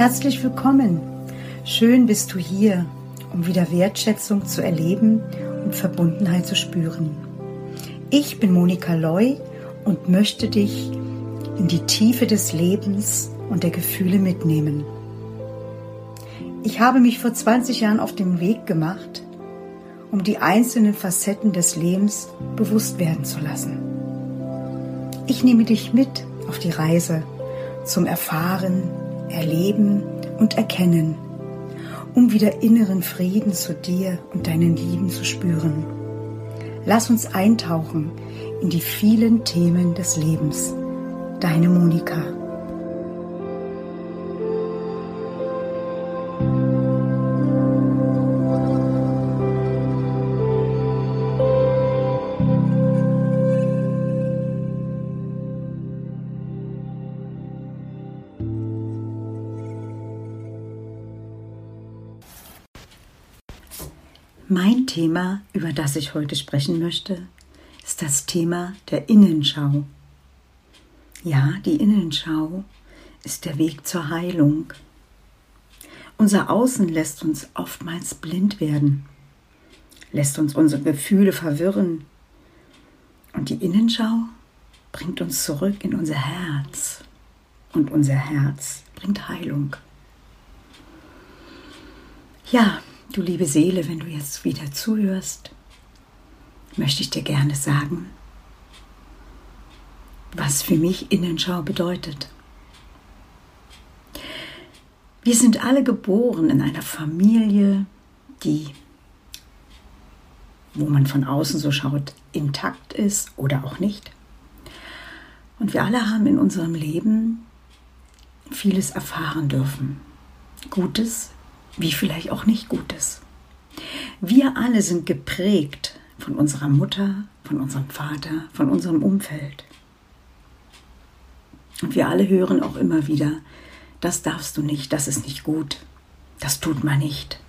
Herzlich willkommen. Schön bist du hier, um wieder Wertschätzung zu erleben und Verbundenheit zu spüren. Ich bin Monika Loy und möchte dich in die Tiefe des Lebens und der Gefühle mitnehmen. Ich habe mich vor 20 Jahren auf den Weg gemacht, um die einzelnen Facetten des Lebens bewusst werden zu lassen. Ich nehme dich mit auf die Reise zum Erfahren, Erleben und Erkennen, um wieder inneren Frieden zu dir und deinen Lieben zu spüren. Lass uns eintauchen in die vielen Themen des Lebens. Deine Monika. Mein Thema, über das ich heute sprechen möchte, ist das Thema der Innenschau. Ja, die Innenschau ist der Weg zur Heilung. Unser Außen lässt uns oftmals blind werden, lässt uns unsere Gefühle verwirren. Und die Innenschau bringt uns zurück in unser Herz. Und unser Herz bringt Heilung. Ja, Du liebe Seele, wenn du jetzt wieder zuhörst, möchte ich dir gerne sagen, was für mich Innenschau bedeutet. Wir sind alle geboren in einer Familie, die, wo man von außen so schaut, intakt ist oder auch nicht. Und wir alle haben in unserem Leben vieles erfahren dürfen. Gutes wie vielleicht auch nicht Gutes. Wir alle sind geprägt von unserer Mutter, von unserem Vater, von unserem Umfeld. Und wir alle hören auch immer wieder, das darfst du nicht, das ist nicht gut, das tut man nicht.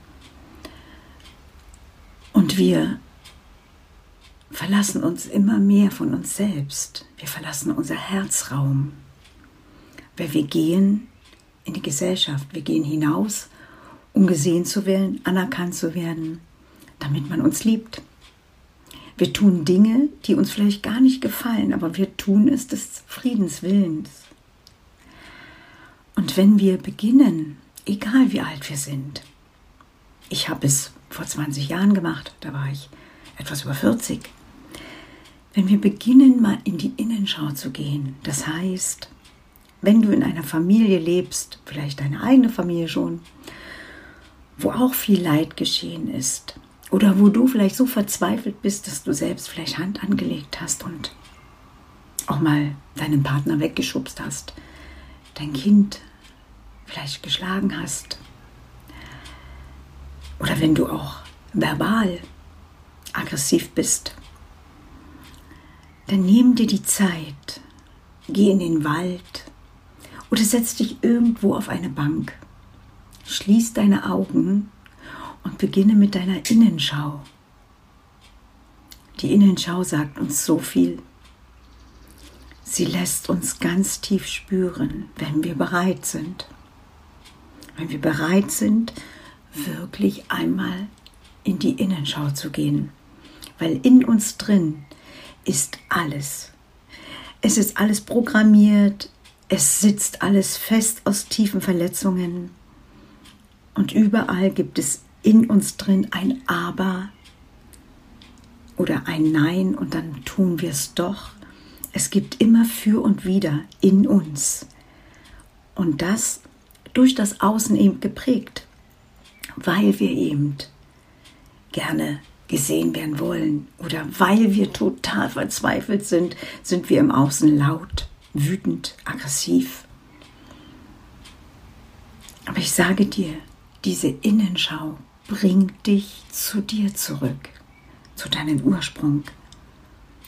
Und wir verlassen uns immer mehr von uns selbst. Wir verlassen unser Herzraum. Weil wir gehen in die Gesellschaft, wir gehen hinaus um gesehen zu werden, anerkannt zu werden, damit man uns liebt. Wir tun Dinge, die uns vielleicht gar nicht gefallen, aber wir tun es des Friedenswillens. Und wenn wir beginnen, egal wie alt wir sind, ich habe es vor 20 Jahren gemacht, da war ich etwas über 40, wenn wir beginnen, mal in die Innenschau zu gehen, das heißt, wenn du in einer Familie lebst, vielleicht deine eigene Familie schon, wo auch viel Leid geschehen ist. Oder wo du vielleicht so verzweifelt bist, dass du selbst vielleicht Hand angelegt hast und auch mal deinen Partner weggeschubst hast, dein Kind vielleicht geschlagen hast. Oder wenn du auch verbal aggressiv bist, dann nimm dir die Zeit, geh in den Wald oder setz dich irgendwo auf eine Bank Schließ deine Augen und beginne mit deiner Innenschau. Die Innenschau sagt uns so viel. Sie lässt uns ganz tief spüren, wenn wir bereit sind. Wenn wir bereit sind, wirklich einmal in die Innenschau zu gehen. Weil in uns drin ist alles. Es ist alles programmiert, es sitzt alles fest aus tiefen Verletzungen. Und überall gibt es in uns drin ein Aber oder ein Nein und dann tun wir es doch. Es gibt immer für und wieder in uns. Und das durch das Außen eben geprägt, weil wir eben gerne gesehen werden wollen oder weil wir total verzweifelt sind, sind wir im Außen laut, wütend, aggressiv. Aber ich sage dir, diese Innenschau bringt dich zu dir zurück, zu deinem Ursprung,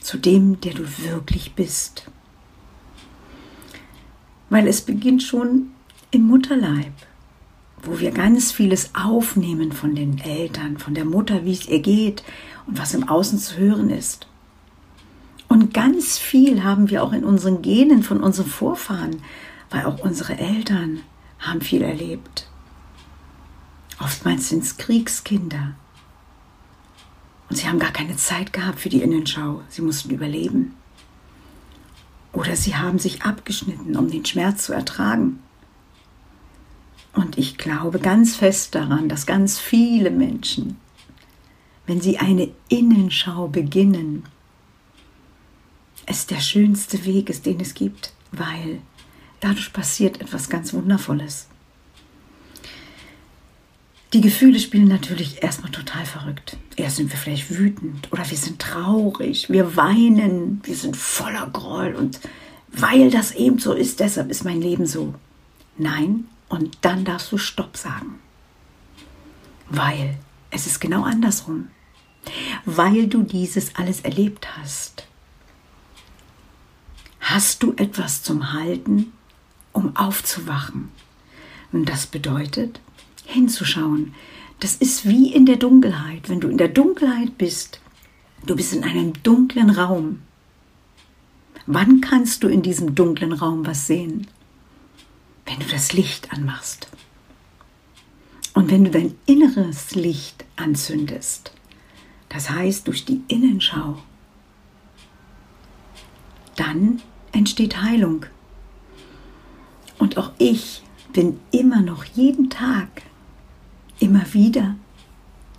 zu dem, der du wirklich bist. Weil es beginnt schon im Mutterleib, wo wir ganz vieles aufnehmen von den Eltern, von der Mutter, wie es ihr geht und was im Außen zu hören ist. Und ganz viel haben wir auch in unseren Genen von unseren Vorfahren, weil auch unsere Eltern haben viel erlebt. Oftmals sind es Kriegskinder. Und sie haben gar keine Zeit gehabt für die Innenschau. Sie mussten überleben. Oder sie haben sich abgeschnitten, um den Schmerz zu ertragen. Und ich glaube ganz fest daran, dass ganz viele Menschen, wenn sie eine Innenschau beginnen, es der schönste Weg ist, den es gibt, weil dadurch passiert etwas ganz Wundervolles. Die Gefühle spielen natürlich erstmal total verrückt. Erst sind wir vielleicht wütend oder wir sind traurig, wir weinen, wir sind voller Groll und weil das eben so ist, deshalb ist mein Leben so. Nein, und dann darfst du Stopp sagen. Weil es ist genau andersrum. Weil du dieses alles erlebt hast. Hast du etwas zum Halten, um aufzuwachen. Und das bedeutet, hinzuschauen. Das ist wie in der Dunkelheit. Wenn du in der Dunkelheit bist, du bist in einem dunklen Raum. Wann kannst du in diesem dunklen Raum was sehen? Wenn du das Licht anmachst. Und wenn du dein inneres Licht anzündest, das heißt durch die Innenschau, dann entsteht Heilung. Und auch ich bin immer noch jeden Tag immer wieder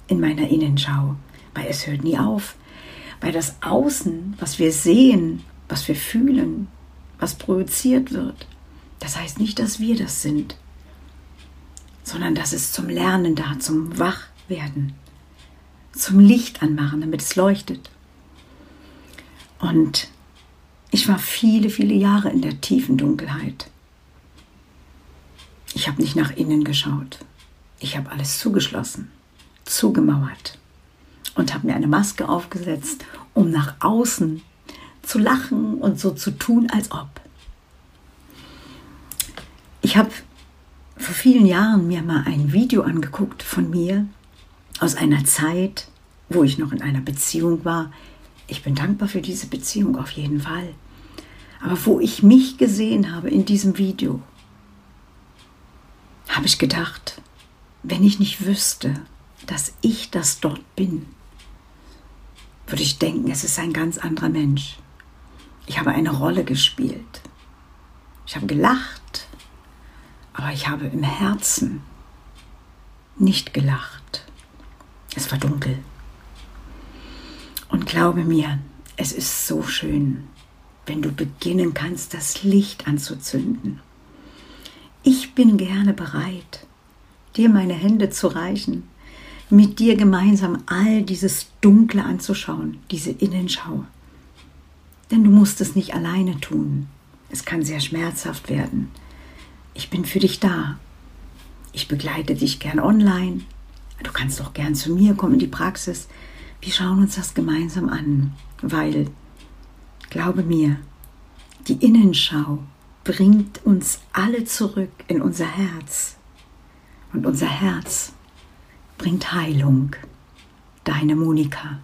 in meiner Innenschau, weil es hört nie auf, weil das Außen, was wir sehen, was wir fühlen, was projiziert wird, das heißt nicht, dass wir das sind, sondern das ist zum Lernen da, zum Wachwerden, zum Licht anmachen, damit es leuchtet. Und ich war viele, viele Jahre in der tiefen Dunkelheit. Ich habe nicht nach innen geschaut. Ich habe alles zugeschlossen, zugemauert und habe mir eine Maske aufgesetzt, um nach außen zu lachen und so zu tun, als ob. Ich habe vor vielen Jahren mir mal ein Video angeguckt von mir aus einer Zeit, wo ich noch in einer Beziehung war. Ich bin dankbar für diese Beziehung auf jeden Fall. Aber wo ich mich gesehen habe in diesem Video, habe ich gedacht, wenn ich nicht wüsste, dass ich das dort bin, würde ich denken, es ist ein ganz anderer Mensch. Ich habe eine Rolle gespielt. Ich habe gelacht, aber ich habe im Herzen nicht gelacht. Es war dunkel. Und glaube mir, es ist so schön, wenn du beginnen kannst, das Licht anzuzünden. Ich bin gerne bereit, dir meine Hände zu reichen, mit dir gemeinsam all dieses Dunkle anzuschauen, diese Innenschau. Denn du musst es nicht alleine tun. Es kann sehr schmerzhaft werden. Ich bin für dich da. Ich begleite dich gern online. Du kannst auch gern zu mir kommen in die Praxis. Wir schauen uns das gemeinsam an, weil, glaube mir, die Innenschau bringt uns alle zurück in unser Herz. Und unser Herz bringt Heilung. Deine Monika.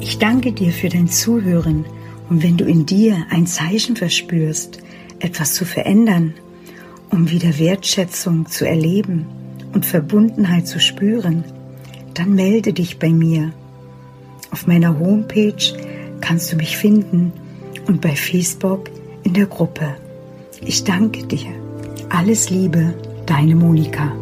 Ich danke dir für dein Zuhören und wenn du in dir ein Zeichen verspürst, etwas zu verändern, um wieder Wertschätzung zu erleben, und Verbundenheit zu spüren, dann melde dich bei mir. Auf meiner Homepage kannst du mich finden und bei Facebook in der Gruppe. Ich danke dir. Alles Liebe, deine Monika.